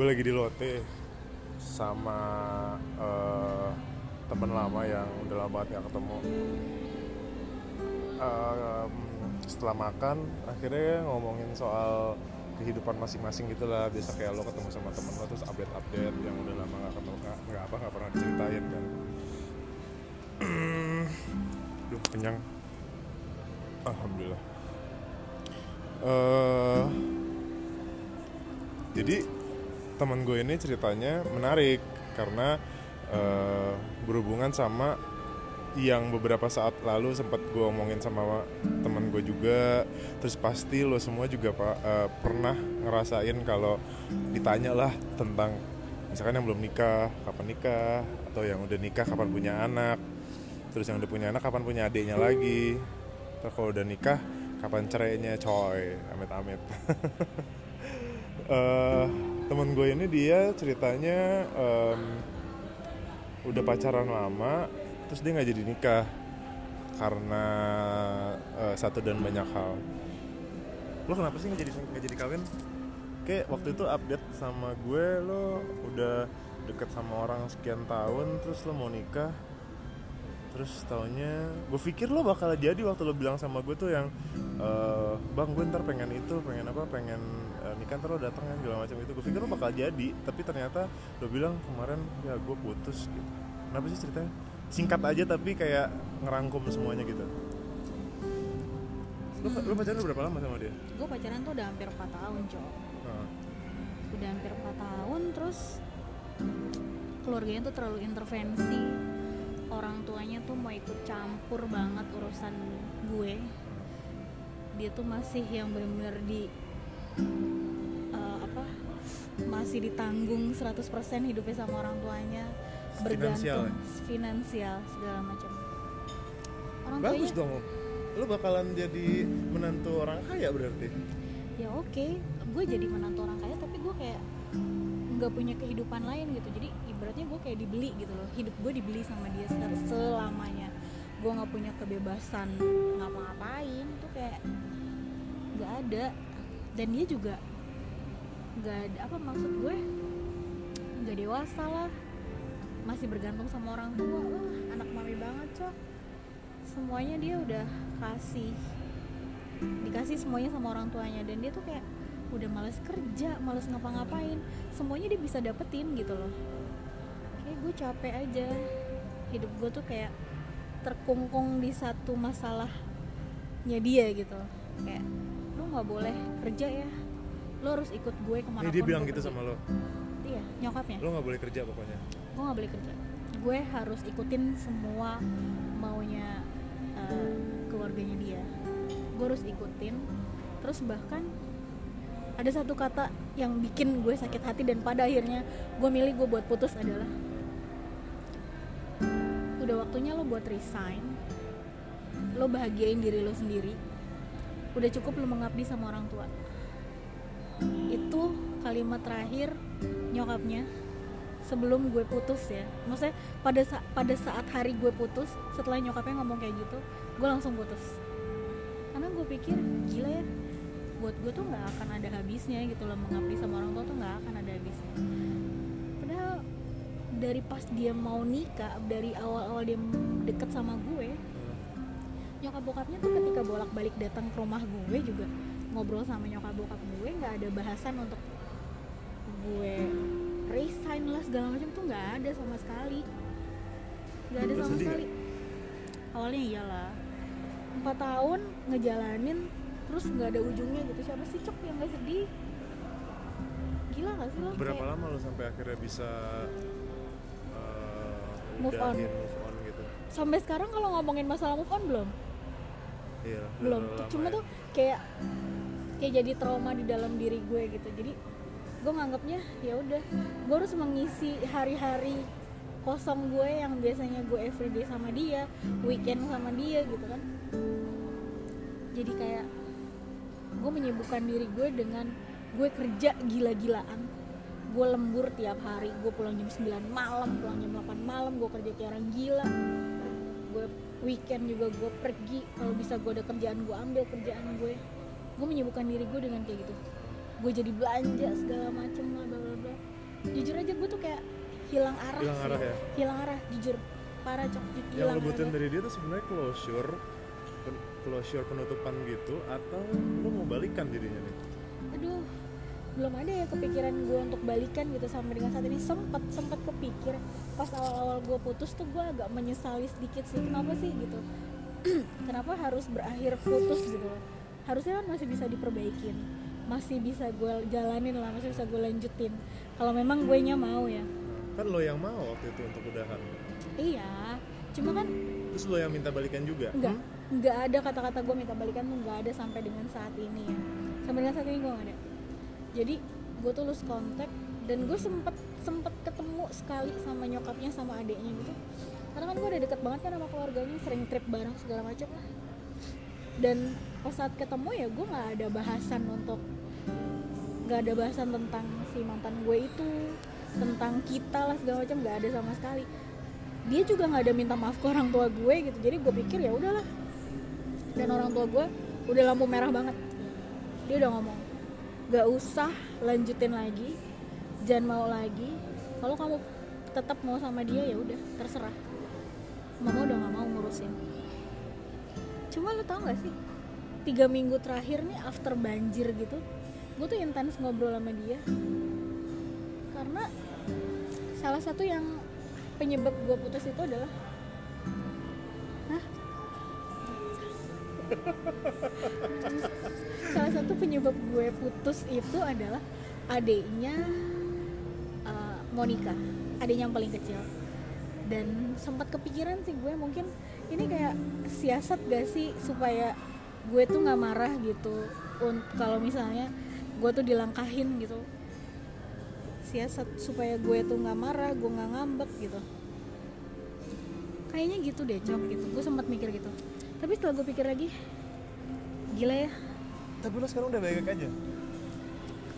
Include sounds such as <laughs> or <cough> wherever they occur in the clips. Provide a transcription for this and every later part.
gue lagi di lote sama eh, temen lama yang udah lama banget gak ketemu. Em, setelah makan akhirnya ngomongin soal kehidupan masing-masing gitu lah. Biasa kayak lo ketemu sama temen lo terus update-update yang udah lama gak ketemu nggak apa nggak pernah diceritain kan. <clears throat> Duh kenyang. Alhamdulillah. Eh jadi teman gue ini ceritanya menarik karena eh, berhubungan sama yang beberapa saat lalu sempat gue omongin sama teman gue juga. Terus pasti lo semua juga pak eh, pernah ngerasain kalau ditanya lah tentang misalkan yang belum nikah kapan nikah atau yang udah nikah kapan punya anak. Terus yang udah punya anak kapan punya adiknya lagi. Terus kalau udah nikah kapan cerainya coy? Amit-amit. <laughs> Eh temen gue ini dia ceritanya em, udah pacaran lama terus dia nggak jadi nikah karena eh, satu dan banyak hal. Lo kenapa sih nggak jadi nggak jadi kawin? Kayak waktu itu update sama gue lo udah deket sama orang sekian tahun terus lo mau nikah. Terus taunya gue pikir lo bakal jadi waktu lo bilang sama gue tuh yang eh, bang gue ntar pengen itu pengen apa pengen nikah lo datang kan segala macam itu. Gue pikir lo bakal jadi tapi ternyata lo bilang kemarin ya gue putus gitu. Kenapa sih ceritanya? Singkat aja tapi kayak ngerangkum semuanya gitu. Lo, lo pacaran udah berapa lama sama dia? Gue pacaran tuh udah hampir 4 tahun cowok Nah, udah hampir 4 tahun terus keluarganya tuh terlalu intervensi. Orang tuanya tuh mau ikut campur banget urusan gue. Dia tuh masih yang bener-bener di masih ditanggung 100% hidupnya sama orang tuanya. Finansial bergantung finansial segala macam. Orang bagus tuanya dong lo bakalan jadi menantu orang kaya berarti? Ya oke. Gue jadi menantu orang kaya tapi gue kayak nggak punya kehidupan lain gitu. Jadi ibaratnya gue kayak dibeli gitu loh. Hidup gue dibeli sama dia se- selamanya. Gue nggak punya kebebasan ngapa-ngapain. Tuh kayak nggak ada. Dan dia juga nggak apa maksud gue? Nggak dewasa lah. Masih bergantung sama orang tua wah anak mami banget cok. Semuanya dia udah kasih dikasih semuanya sama orang tuanya. Dan dia tuh kayak udah males kerja males ngapa-ngapain. Semuanya dia bisa dapetin gitu loh. Kayak gue capek aja. Hidup gue tuh kayak terkungkung di satu masalahnya dia gitu. Kayak lu nggak boleh kerja ya lu harus ikut gue ke mana Ini dia bilang gitu sama lo? Iya nyokapnya. Lo nggak boleh kerja pokoknya? Gue nggak boleh kerja. Gue harus ikutin semua maunya eh, keluarganya dia. Gue harus ikutin. Terus bahkan ada satu kata yang bikin gue sakit hati dan pada akhirnya gue milih gue buat putus adalah udah waktunya lo buat resign. Lo bahagiain diri lo sendiri. Udah cukup lo mengabdi sama orang tua itu kalimat terakhir nyokapnya sebelum gue putus ya. Maksudnya pada sa- pada saat hari gue putus setelah nyokapnya ngomong kayak gitu gue langsung putus. Karena gue pikir gila ya buat gue tuh nggak akan ada habisnya gitu loh mengabdi sama orang tua tuh nggak akan ada habisnya. Padahal dari pas dia mau nikah dari awal-awal dia deket sama gue nyokap bokapnya tuh ketika bolak-balik datang ke rumah gue juga ngobrol sama nyokap bokap gue nggak ada bahasan untuk gue resign lah segala macam tuh nggak ada sama sekali. Nggak ada sama sekali. awalnya iyalah. Empat tahun ngejalanin terus nggak ada ujungnya gitu. Siapa sih cok yang nggak sedih? Gila gak sih lo? Berapa Kayak- lama lo sampai akhirnya bisa eh, Move on. move on gitu? Sampai sekarang kalau ngomongin masalah move on belum? Iya belum. cuma ya. tuh kayak kayak jadi trauma di dalam diri gue gitu. Jadi gue nganggapnya ya udah gue harus mengisi hari-hari kosong gue yang biasanya gue everyday sama dia weekend sama dia gitu kan. Jadi kayak gue menyibukkan diri gue dengan gue kerja gila-gilaan. Gue lembur tiap hari gue pulang jam 9 malam pulang jam 8 malam gue kerja kayak orang gila. Gue weekend juga gue pergi kalau bisa gue ada kerjaan gue ambil kerjaan gue gue menyibukkan diri gue dengan kayak gitu gue jadi belanja segala macem bla bla bla bla jujur aja gue tuh kayak hilang arah Hilang sih. arah ya? hilang arah jujur parah cok yang hilang lo butuhin arah. dari dia tuh sebenarnya closure closure penutupan gitu atau lo mau balikan jadinya nih aduh belum ada ya kepikiran gue untuk balikan gitu sampai dengan saat ini sempet sempet kepikir pas awal-awal gue putus tuh gue agak menyesali sedikit sih kenapa sih gitu <clears throat> kenapa harus berakhir putus gitu. Harusnya kan masih bisa diperbaikin. Masih bisa gue jalanin lah masih bisa gue lanjutin. Kalau memang gue nya mau ya. Kan lo yang mau waktu itu untuk udahan. Iya cuma kan terus lo yang minta balikan juga? Nggak Hmm? nggak ada kata-kata gue minta balikan tuh nggak ada sampai dengan saat ini. Ya sampai dengan saat ini gue nggak ada. Jadi gue tuh lose kontak dan gue sempet sempet ketemu sekali sama nyokapnya sama adiknya gitu. Karena kan gue udah deket banget kan sama keluarganya sering trip bareng segala macam lah dan pas saat ketemu ya gue nggak ada bahasan untuk nggak ada bahasan tentang si mantan gue itu tentang kita lah segala macam nggak ada sama sekali. Dia juga nggak ada minta maaf ke orang tua gue gitu. Jadi gue pikir ya udahlah. Dan orang tua gue udah lampu merah banget. Dia udah ngomong gak usah lanjutin lagi jangan mau lagi. Kalau kamu tetap mau sama dia ya udah terserah. Mama udah nggak mau ngurusin cuma lu tau gak sih tiga minggu terakhir nih after banjir gitu gue tuh intens ngobrol sama dia karena salah satu yang penyebab gue putus itu adalah Hah? <laughs> salah satu penyebab gue putus itu adalah adiknya uh, Monica adiknya yang paling kecil dan sempat kepikiran sih gue mungkin ini kayak siasat gak sih supaya gue tuh nggak marah gitu? Kalau misalnya gue tuh dilangkahin gitu. Siasat supaya gue tuh nggak marah gue nggak ngambek gitu. Kayaknya gitu deh cok gitu. Gue sempat mikir gitu. Tapi setelah gue pikir lagi gila ya. Tapi lo sekarang udah baik aja?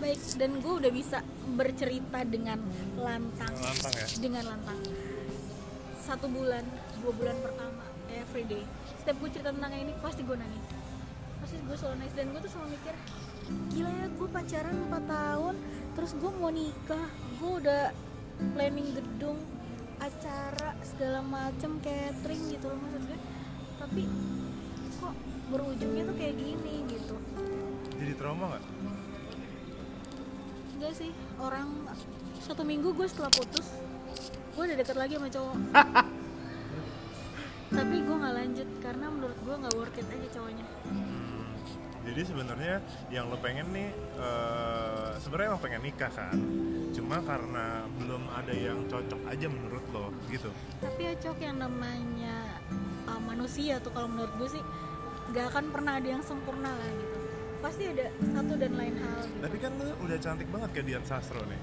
Baik dan gue udah bisa bercerita dengan lantang. Lantang ya? Dengan lantang. Satu bulan dua bulan pertama every day. Setiap gue cerita tentang ini pasti gue nangis. Pasti gue selalu nangis. Dan gue tuh selalu mikir gila ya gue pacaran 4 tahun terus gue mau nikah. Gue udah planning gedung acara segala macem catering gitu loh maksud gue tapi kok berujungnya tuh kayak gini gitu. Jadi trauma nggak? Enggak sih. Orang satu minggu gue setelah putus gue udah deket lagi sama cowok <laughs> tapi gue nggak lanjut karena menurut gue nggak worth it aja cowoknya. Hmm, jadi sebenarnya yang lo pengen nih eh, sebenarnya emang pengen nikah kan? Cuma karena belum ada yang cocok aja menurut lo gitu. Tapi ya cok yang namanya uh, manusia tuh kalau menurut gue sih nggak akan pernah ada yang sempurna lah gitu. Pasti ada satu dan lain hal gitu. tapi kan lo udah cantik banget kayak Dian Sastro nih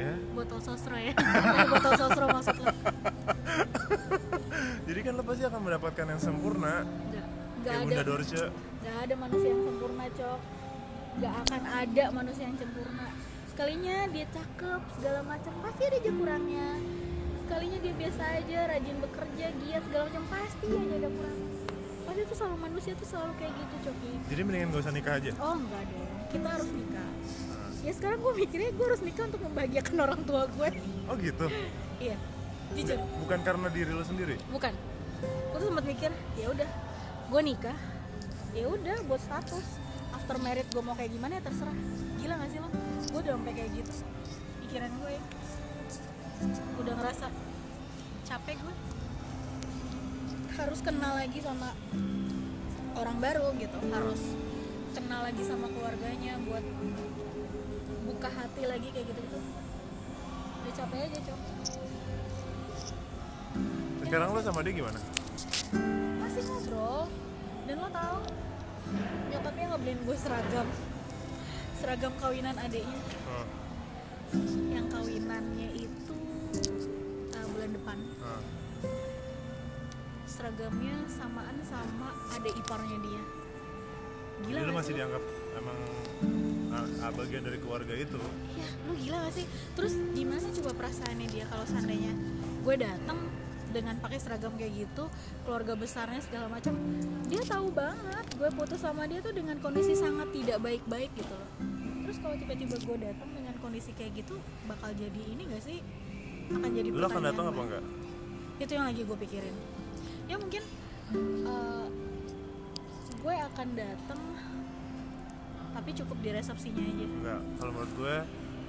ya? Botol sosro ya. <laughs> Botol sosro maksudnya <laughs> jadi kan lo pasti akan mendapatkan yang sempurna. Nggak nggak kayak ada. Bunda Dorce. Nggak ada manusia yang sempurna cok. Nggak akan ada manusia yang sempurna. Sekalinya dia cakep segala macam pasti ada aja kurangnya. Sekalinya dia biasa aja rajin bekerja giat segala macam pasti aja ada kurang. Pasti tuh selalu manusia tuh selalu kayak gitu coki jadi mendingan gak usah nikah aja? Oh enggak dong. Kita harus nikah. Nah, ya sekarang gue mikirnya gue harus nikah untuk membahagiakan orang tua gue oh gitu? Iya jujur. Bukan karena diri lo sendiri? Bukan. Gue tuh sempat mikir ya udah gue nikah ya udah buat status. After married gue mau kayak gimana ya terserah. Gila gak sih lo? Gue udah sampai kayak gitu. Pikiran gue ya udah ngerasa capek gue harus kenal lagi sama orang baru gitu. Harus kenal lagi sama keluarganya buat buka hati lagi kayak gitu gitu udah capek aja cok sekarang lo sama dia gimana? Masih ngobrol. Dan lo tau nyokapnya ngebeliin gue seragam. Seragam kawinan adiknya. Oh, yang kawinannya itu uh, bulan depan. Oh. seragamnya samaan sama adik iparnya dia. Gila jadi masih sih? dianggap emang ah, bagian dari keluarga itu? Ya lu gila gak sih? Terus gimana coba perasaannya dia kalau seandainya gue datang dengan pakai seragam kayak gitu keluarga besarnya segala macam dia tahu banget gue putus sama dia tuh dengan kondisi sangat tidak baik-baik gitu loh terus kalau tiba-tiba gue datang dengan kondisi kayak gitu bakal jadi ini gak sih akan jadi Lu akan datang apa enggak? itu yang lagi gue pikirin ya mungkin eh, gue akan datang tapi cukup di resepsinya aja Enggak. Kalau menurut gue,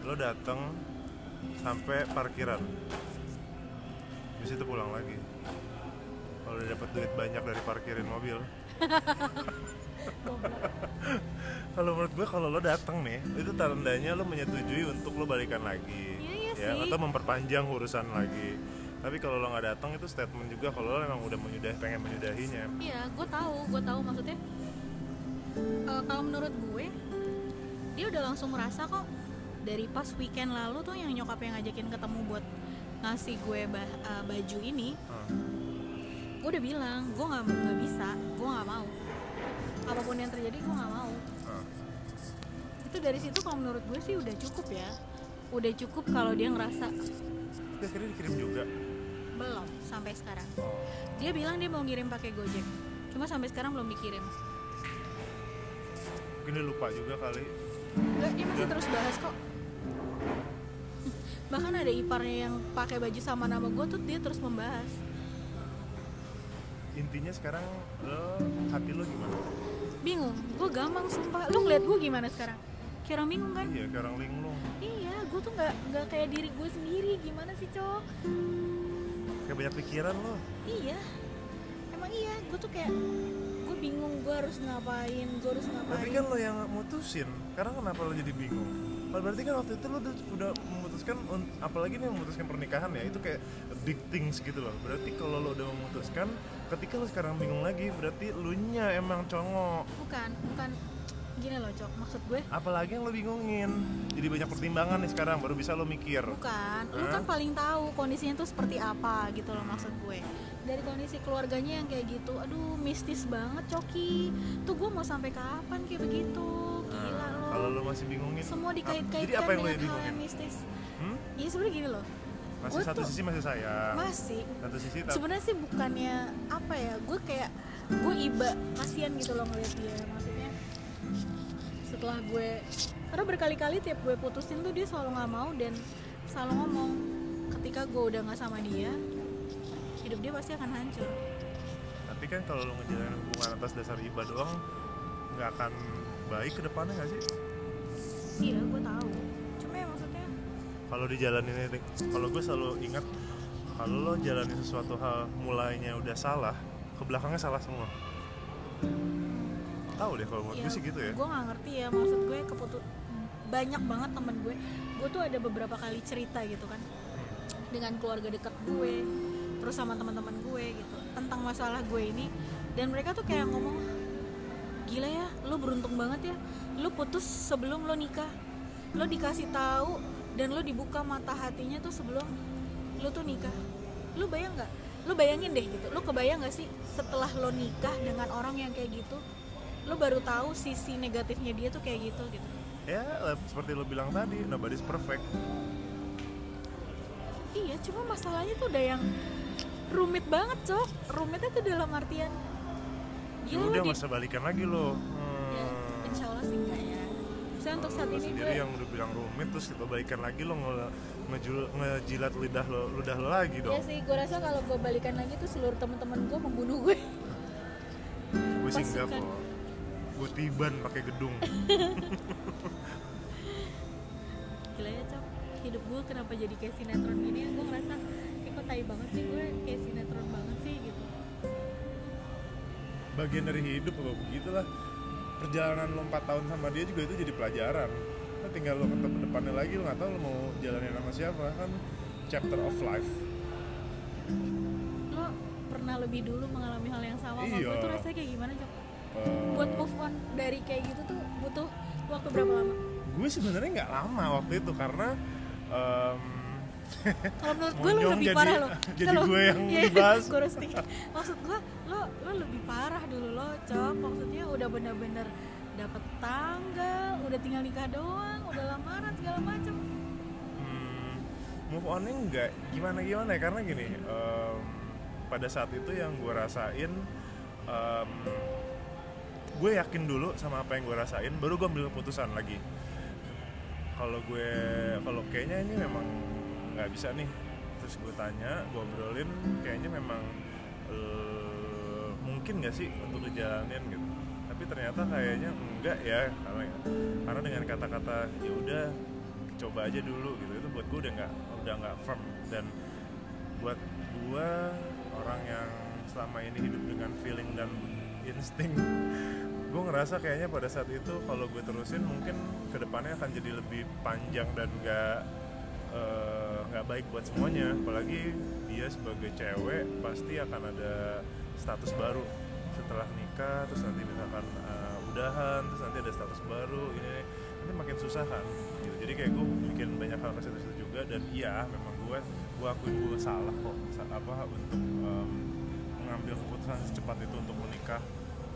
lo datang sampai parkiran. Habis itu pulang lagi. Kalau udah dapat duit banyak dari parkirin mobil. Kalau menurut gue kalau lo datang nih, itu tandanya lo menyetujui untuk lo balikan lagi. Iya, iya ya, sih. atau memperpanjang urusan lagi. Tapi kalau lo nggak datang itu statement juga kalau lo memang udah menyudah pengen menyudahinya. Iya, gue tahu, gue tahu maksudnya. eh, kalau menurut gue, dia udah langsung merasa kok dari pas weekend lalu tuh yang nyokap yang ngajakin ketemu buat ngasih gue ba- eh, baju ini, Hmm. gue udah bilang gue nggak nggak bisa, gue nggak mau. Apa pun yang terjadi gue nggak mau. Hmm. Itu dari situ kalau menurut gue sih udah cukup ya. Udah cukup kalau dia ngerasa Tapi akhirnya dikirim juga. belum sampai sekarang. Oh. Dia bilang dia mau ngirim pakai Gojek, cuma sampai sekarang belum dikirim. Mungkin dia lupa juga kali. Enggak, dia masih terus bahas kok. Bahkan ada iparnya yang pakai baju sama nama gue tuh dia terus membahas. Intinya sekarang lo hati lo gimana? Bingung, gue gampang sumpah. Lu ngeliat gue gimana sekarang? Kayak orang bingung kan? Iya, kayak orang linglung. Iya, gue tuh nggak nggak kayak diri gue sendiri. Gimana sih cowok? Kayak banyak pikiran lo. Iya, emang iya. Gue tuh kayak gue bingung gue harus ngapain, gue harus ngapain. Tapi kan lo yang mutusin. Karena kenapa lo jadi bingung? Berarti kan waktu itu lo udah memutuskan apalagi nih memutuskan pernikahan ya itu kayak big things gitu loh. Berarti kalau lo udah memutuskan, ketika lo sekarang bingung lagi, berarti lu nya emang congok. bukan, bukan gini loh cok. Maksud gue Apalagi yang lo bingungin. Jadi banyak pertimbangan nih sekarang baru bisa lo mikir. Bukan, lu Hah? kan paling tahu kondisinya tuh seperti apa gitu loh maksud gue. Dari kondisi keluarganya yang kayak gitu, aduh mistis banget Coki. Tuh gue mau sampai kapan kayak begitu? Gila Nah, loh. kalau lo masih bingungin, Semua dikait-kaitkan lo dengan hal yang mistis. Iya sebenarnya gini loh. Masih Gue satu tuh- sisi masih sayang. Masih. Satu sisi tapi Sebenarnya sih bukannya apa ya? Gue kayak gue iba kasihan gitu loh ngeliat dia. Maksudnya setelah gue karena berkali-kali tiap gue putusin tuh dia selalu nggak mau dan selalu ngomong ketika gue udah nggak sama dia hidup dia pasti akan hancur tapi kan kalau lo ngejalanin hubungan atas dasar iba doang nggak akan baik ke depannya nggak sih iya gue tahu ya kalau dijalanin kalau gue selalu ingat kalau lo jalanin sesuatu hal mulainya udah salah ke belakangnya salah semua. Tahu deh kalau menurut gue sih gitu ya. gue nggak ngerti ya maksud gue keputus banyak banget temen gue. Gue tuh ada beberapa kali cerita gitu kan dengan keluarga dekat gue terus sama teman-teman gue gitu tentang masalah gue ini. Dan mereka tuh kayak ngomong gila ya lo beruntung banget ya lo putus sebelum lo nikah. Lo dikasih tahu dan lo dibuka mata hatinya tuh sebelum lo tuh nikah. Lo bayang nggak? Lo bayangin deh gitu. Lo kebayang nggak sih setelah lo nikah dengan orang yang kayak gitu lo baru tahu sisi negatifnya dia tuh kayak gitu gitu? Ya eh, seperti lo bilang tadi nobody's perfect. Iya cuma masalahnya tuh udah yang rumit banget cok. Rumitnya tuh dalam artian ya gila udah di masa balikan lagi lo. Ya, hmm. insya Allah sih enggak ya saya untuk saat ini sendiri gue yang udah bilang rumit terus kita balikan lagi lo nge- ngejul- ngejilat lidah lo lidah lo lagi ya dong. sih gue rasa kalau gue balikan lagi tuh seluruh teman-teman gue membunuh gue. Gue sih enggak kok. Gue tiban pakai gedung. <laughs> Gila ya cok. Hidup gue kenapa jadi kayak sinetron gini ya? Gue ngerasa kayak kok tai banget sih gue kayak sinetron banget sih gitu. Bagian dari hidup apa begitulah perjalanan lo 4 tahun sama dia juga itu jadi pelajaran. Lo tinggal lo ketemu depannya lagi lo nggak tahu lo mau jalanin sama siapa kan? Chapter of life. Lo pernah lebih dulu mengalami hal yang sama Iya. gue tuh rasanya kayak gimana cok? Eh, buat move on dari kayak gitu tuh butuh waktu berapa lama? Gue sebenarnya nggak lama waktu itu karena em, kalau menurut gue lo lebih jadi- parah lo jadi Kalau- gue yang Iya, dibahas. gue roasting maksud gue lo lo lebih parah dulu lo cok. Maksudnya udah bener-bener dapet tanggal udah tinggal nikah doang udah lamaran segala macem. Hmm, move onnya nggak gimana gimana? Ya karena gini em, pada saat itu yang gue rasain em, gue yakin dulu sama apa yang gue rasain baru gue ambil keputusan lagi. Kalau gue kalau kayaknya ini memang nggak bisa nih. Terus gue tanya gue obrolin kayaknya memang eh, mungkin nggak sih untuk dijalanin gitu. Tapi ternyata kayaknya enggak ya karena karena dengan kata-kata ya udah coba aja dulu gitu. Itu buat gue udah nggak udah nggak firm. Dan buat gue orang yang selama ini hidup dengan feeling dan insting gue ngerasa kayaknya pada saat itu kalau gue terusin mungkin ke depannya akan jadi lebih panjang dan nggak eh, nggak baik buat semuanya. Apalagi dia sebagai cewek pasti akan ada status baru. Setelah nikah terus nanti misalkan eh, udahan terus nanti ada status baru ini ini makin susah kan gitu. jadi kayak gue bikin banyak hal ke situ juga dan iya memang gue gue akuin gue salah kok. Apa untuk em, mengambil keputusan secepat itu untuk menikah.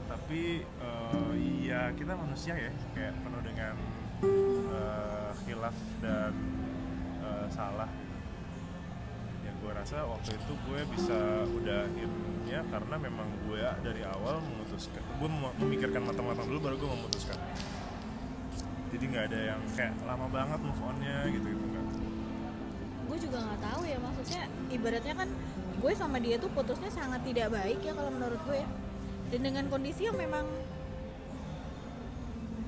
Tapi eh, iya kita manusia ya kayak penuh dengan eh, khilaf dan eh, salah gue rasa waktu itu gue bisa udahinnya karena memang gue dari awal memutuskan gue mem- memikirkan matang-matang dulu baru gue memutuskan. Jadi nggak ada yang kayak lama banget move onnya gitu gitu nggak. Gue juga nggak tahu ya maksudnya ibaratnya kan gue sama dia tuh putusnya sangat tidak baik ya kalau menurut gue ya. dan dengan kondisi yang memang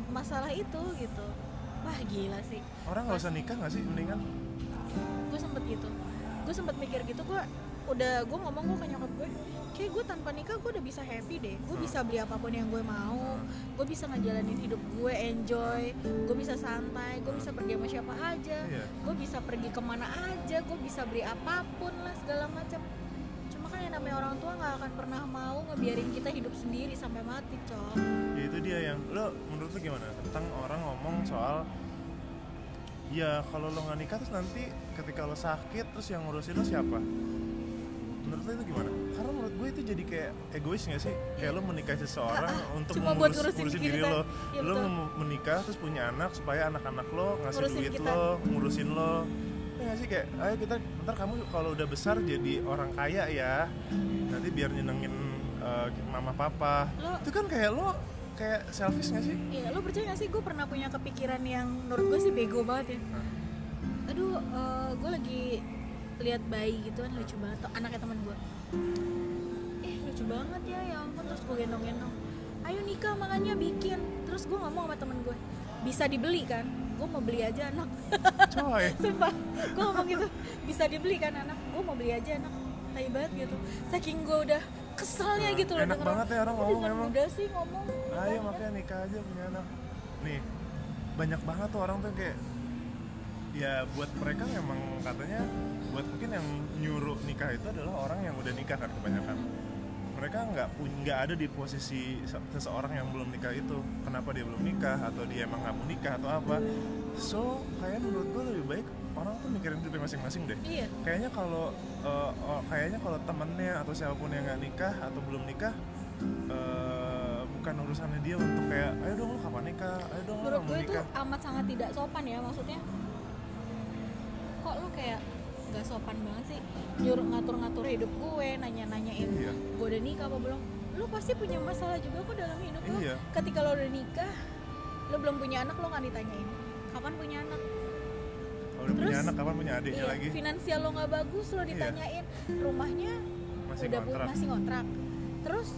masalah itu gitu. Wah gila sih. Orang nggak usah nikah nggak sih mendingan? Gue sempet gitu gue sempet mikir gitu gue udah gue ngomong gue ke nyokap gue kayak gue tanpa nikah gue udah bisa happy deh. Gue bisa beli apa pun yang gue mau. Gue bisa ngejalanin hidup gue enjoy. Gue bisa santai gue bisa pergi sama siapa aja. Iya. gue bisa pergi ke mana aja gue bisa beli apa pun lah segala macam. Cuma kan yang namanya orang tua nggak akan pernah mau ngebiarin kita hidup sendiri sampai mati cok. Ya itu dia yang lo menurut lo gimana tentang orang ngomong soal ya kalau lo nggak nikah terus nanti ketika lo sakit terus yang ngurusin lo siapa? Menurut lo itu gimana? Karena menurut gue itu jadi kayak egois nggak sih? Kayak lo menikahi seseorang untuk Cuma buat mengurus- ngurusin diri kita. lo. Iya, lo betul. menikah terus punya anak supaya anak-anak lo ngasih Ngurusin duit kita. lo ngurusin lo. Ya sih? Kayak ayo kita ntar kamu kalau udah besar jadi orang kaya ya. Nanti biar nyenengin eh, mama papa. Lo- itu kan kayak lo kayak selfish nggak sih? Iya, lo percaya gak sih? Gue pernah punya kepikiran yang menurut gue sih bego banget ya. Aduh, gue lagi lihat bayi gitu kan lucu banget, tuh, anaknya teman gue Eh, lucu banget ya, ya ampun. Terus gue gendong-gendong. Ayo nikah makanya bikin. Terus gue ngomong sama temen gue Bisa dibeli kan? Gue mau beli aja anak. Coy. <laughs> Sumpah, gue ngomong gitu. Bisa dibeli kan anak? Gue mau beli aja anak. Tai banget gitu. Saking gue udah keselnya Nah, gitu loh enak banget ya orang ngomong emang. mudah sih ngomong ayo makanya nikah aja punya anak. Nih banyak banget tuh orang tuh kayak ya buat mereka memang katanya buat mungkin yang nyuruh nikah itu adalah orang yang udah nikah kan kebanyakan. Mereka nggak nggak ada di posisi se- seseorang yang belum nikah itu. Kenapa dia belum nikah atau dia emang nggak mau nikah atau apa? So kayak menurut gue lebih baik orang tuh mikirin hidupnya masing-masing deh. Iya, kayaknya kalau uh, kayaknya kalau temennya atau siapa pun yang nggak nikah atau belum nikah uh, bukan urusannya dia untuk kayak ayo dong lu kapan nikah? Ayo dong lu menurut kapan gue itu nikah amat sangat tidak sopan ya maksudnya. Kok lu kayak nggak sopan banget sih? Nyuruh ngatur-ngatur hidup gue nanya-nanyain Iya. gue udah nikah apa belum? Lu pasti punya masalah juga kok dalam hidup lu. Iya. ketika lo udah nikah lo belum punya anak lo nggak ditanyain kapan punya anak? Kalau udah punya Terus, anak kapan punya adiknya Iya, lagi? finansial lo nggak bagus lo Iya. ditanyain rumahnya Masih udah pu- ngontrak. masih ngontrak terus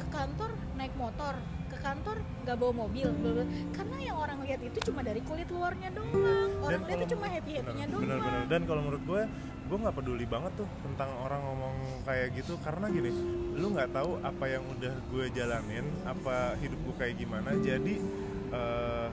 ke kantor naik motor ke kantor nggak bawa mobil bla bla. karena yang orang lihat itu cuma dari kulit luarnya doang. Orang lihat itu cuma happy happynya doang. bener-bener dan kalau menurut gue gue nggak peduli banget tuh tentang orang ngomong kayak gitu. Karena gini lu nggak tahu apa yang udah gue jalanin apa hidup gue kayak gimana. Jadi eh,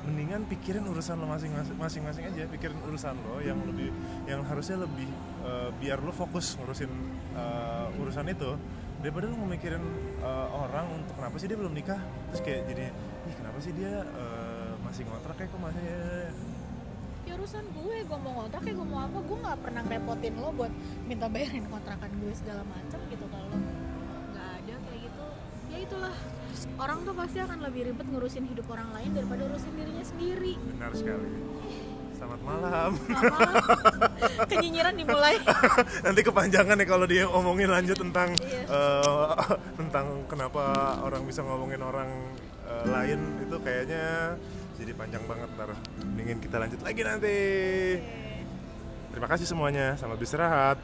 mendingan pikirin urusan lo masing-masing aja. Pikirin urusan lo yang lebih yang harusnya lebih eh, biar lo fokus ngurusin eh, urusan itu daripada lu mikirin eh, orang untuk kenapa sih dia belum nikah? Terus kayak jadi ih kenapa sih dia eh, masih ngontrak kayak kok masih ya urusan gue gue mau ngontrak ya gue mau apa? Gue nggak pernah ngerepotin lo buat minta bayarin kontrakan gue segala macam gitu kalau nggak ada kayak gitu. Ya itulah. Orang tuh pasti akan lebih ribet ngurusin hidup orang lain daripada urusin dirinya sendiri. Benar sekali. Selamat malam. Lama kenyinyiran dimulai. <laughs> Nanti kepanjangan nih kalau dia ngomongin lanjut tentang Iya. eh, tentang kenapa orang bisa ngomongin orang eh, lain. Itu kayaknya jadi panjang banget ntar. Mendingin kita lanjut lagi nanti. Terima kasih semuanya. Selamat beristirahat